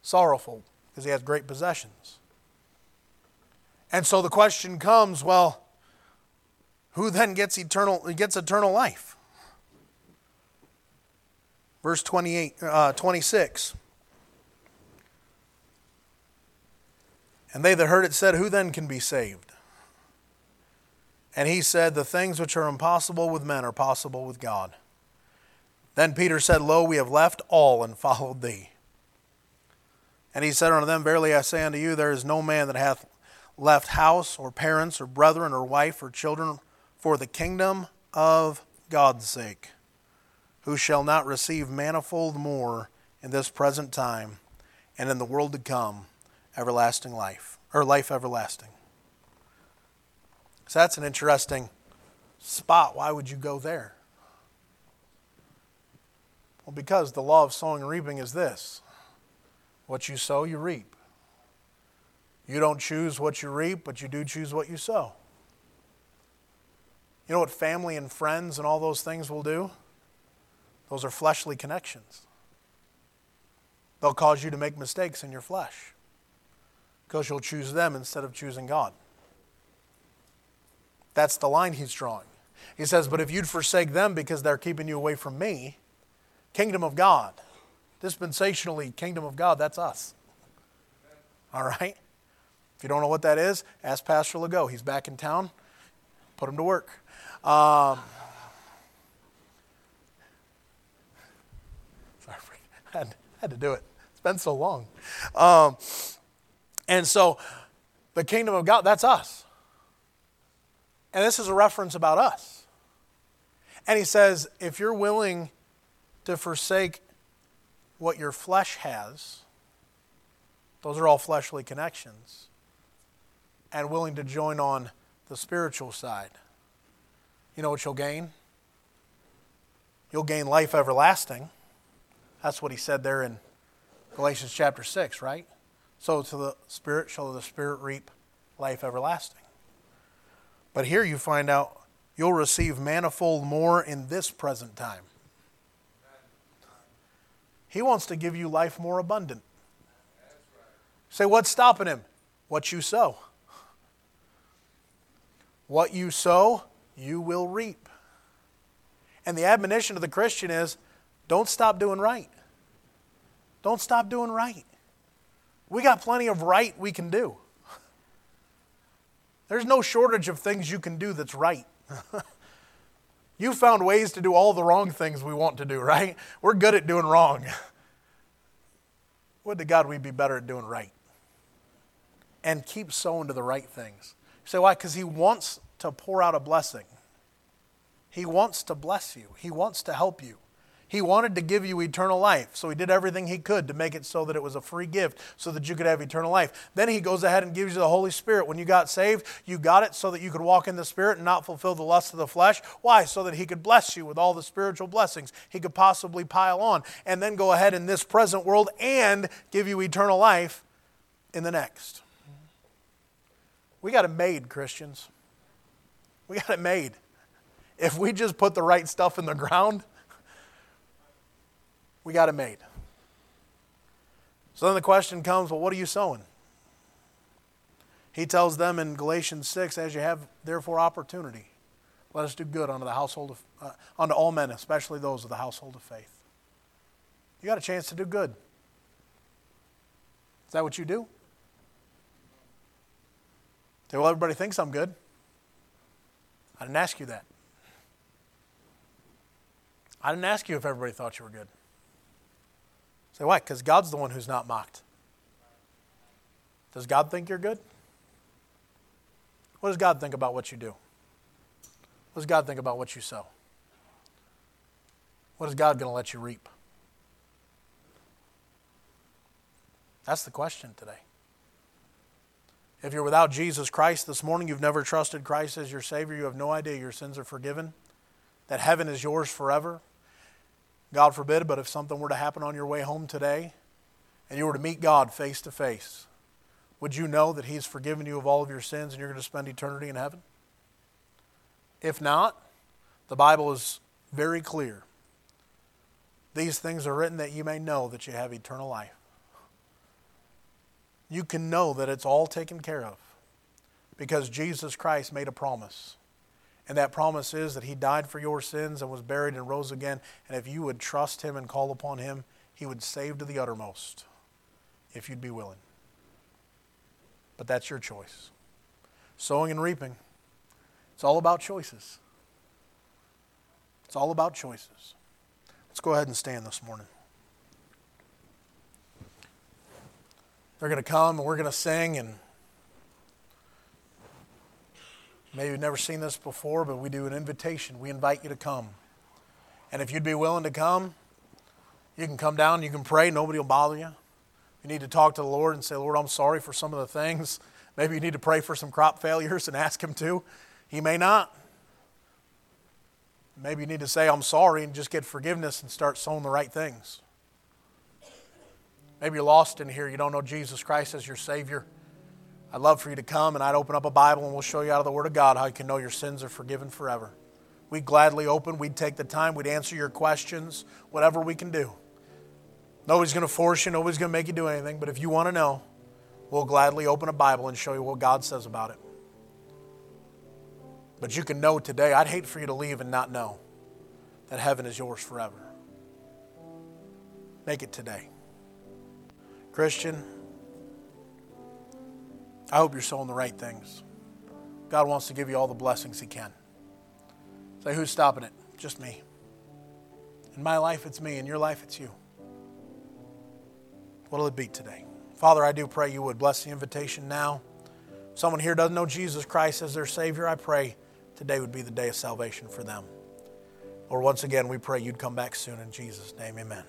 sorrowful because he has great possessions. And so the question comes well, who then gets eternal, gets eternal life? Verse 28, uh, 26. And they that heard it said, Who then can be saved? And he said, The things which are impossible with men are possible with God. Then Peter said, Lo, we have left all and followed thee. And he said unto them, Verily I say unto you, there is no man that hath left house, or parents, or brethren, or wife, or children for the kingdom of God's sake, who shall not receive manifold more in this present time and in the world to come everlasting life, or life everlasting. So that's an interesting spot. Why would you go there? Well, because the law of sowing and reaping is this what you sow, you reap. You don't choose what you reap, but you do choose what you sow. You know what family and friends and all those things will do? Those are fleshly connections. They'll cause you to make mistakes in your flesh because you'll choose them instead of choosing God. That's the line he's drawing. He says, But if you'd forsake them because they're keeping you away from me, kingdom of God, dispensationally, kingdom of God, that's us. All right? If you don't know what that is, ask Pastor Legault. He's back in town. Put him to work. Um, sorry, I had, had, to do it. It's been so long. Um, and so, the kingdom of God, that's us. And this is a reference about us. And he says, if you're willing to forsake what your flesh has, those are all fleshly connections, and willing to join on the spiritual side, you know what you'll gain? You'll gain life everlasting. That's what he said there in Galatians chapter 6, right? Sow to the Spirit shall the Spirit reap life everlasting. But here you find out you'll receive manifold more in this present time. He wants to give you life more abundant. Say, what's stopping him? What you sow. What you sow, you will reap. And the admonition of the Christian is don't stop doing right. Don't stop doing right. We got plenty of right we can do. *laughs* There's no shortage of things you can do that's right. *laughs* you found ways to do all the wrong things we want to do, right? We're good at doing wrong. Would to God we'd be better at doing right. And keep sowing to the right things. Say, why? Because He wants to pour out a blessing. He wants to bless you, He wants to help you. He wanted to give you eternal life, so he did everything he could to make it so that it was a free gift, so that you could have eternal life. Then he goes ahead and gives you the Holy Spirit. When you got saved, you got it so that you could walk in the Spirit and not fulfill the lusts of the flesh. Why? So that he could bless you with all the spiritual blessings he could possibly pile on, and then go ahead in this present world and give you eternal life in the next. We got it made, Christians. We got it made. If we just put the right stuff in the ground, we got it made. So then the question comes well, what are you sowing? He tells them in Galatians 6, as you have therefore opportunity, let us do good unto the household of, uh, unto all men, especially those of the household of faith. You got a chance to do good. Is that what you do? Say, well, everybody thinks I'm good. I didn't ask you that. I didn't ask you if everybody thought you were good. Say, why? Because God's the one who's not mocked. Does God think you're good? What does God think about what you do? What does God think about what you sow? What is God going to let you reap? That's the question today. If you're without Jesus Christ this morning, you've never trusted Christ as your Savior, you have no idea your sins are forgiven, that heaven is yours forever. God forbid, but if something were to happen on your way home today and you were to meet God face to face, would you know that He's forgiven you of all of your sins and you're going to spend eternity in heaven? If not, the Bible is very clear. These things are written that you may know that you have eternal life. You can know that it's all taken care of because Jesus Christ made a promise. And that promise is that He died for your sins and was buried and rose again. And if you would trust Him and call upon Him, He would save to the uttermost if you'd be willing. But that's your choice. Sowing and reaping, it's all about choices. It's all about choices. Let's go ahead and stand this morning. They're going to come and we're going to sing and Maybe you've never seen this before, but we do an invitation. We invite you to come. And if you'd be willing to come, you can come down, you can pray, nobody will bother you. You need to talk to the Lord and say, Lord, I'm sorry for some of the things. *laughs* Maybe you need to pray for some crop failures and *laughs* ask Him to. He may not. Maybe you need to say, I'm sorry, and just get forgiveness and start sowing the right things. Maybe you're lost in here, you don't know Jesus Christ as your Savior. I'd love for you to come and I'd open up a Bible and we'll show you out of the Word of God how you can know your sins are forgiven forever. We'd gladly open, we'd take the time, we'd answer your questions, whatever we can do. Nobody's going to force you, nobody's going to make you do anything, but if you want to know, we'll gladly open a Bible and show you what God says about it. But you can know today, I'd hate for you to leave and not know that heaven is yours forever. Make it today. Christian, I hope you're sowing the right things. God wants to give you all the blessings He can. Say, who's stopping it? Just me. In my life, it's me. In your life, it's you. What'll it be today? Father, I do pray you would bless the invitation now. Someone here doesn't know Jesus Christ as their Savior. I pray today would be the day of salvation for them. Or once again, we pray you'd come back soon in Jesus' name. Amen.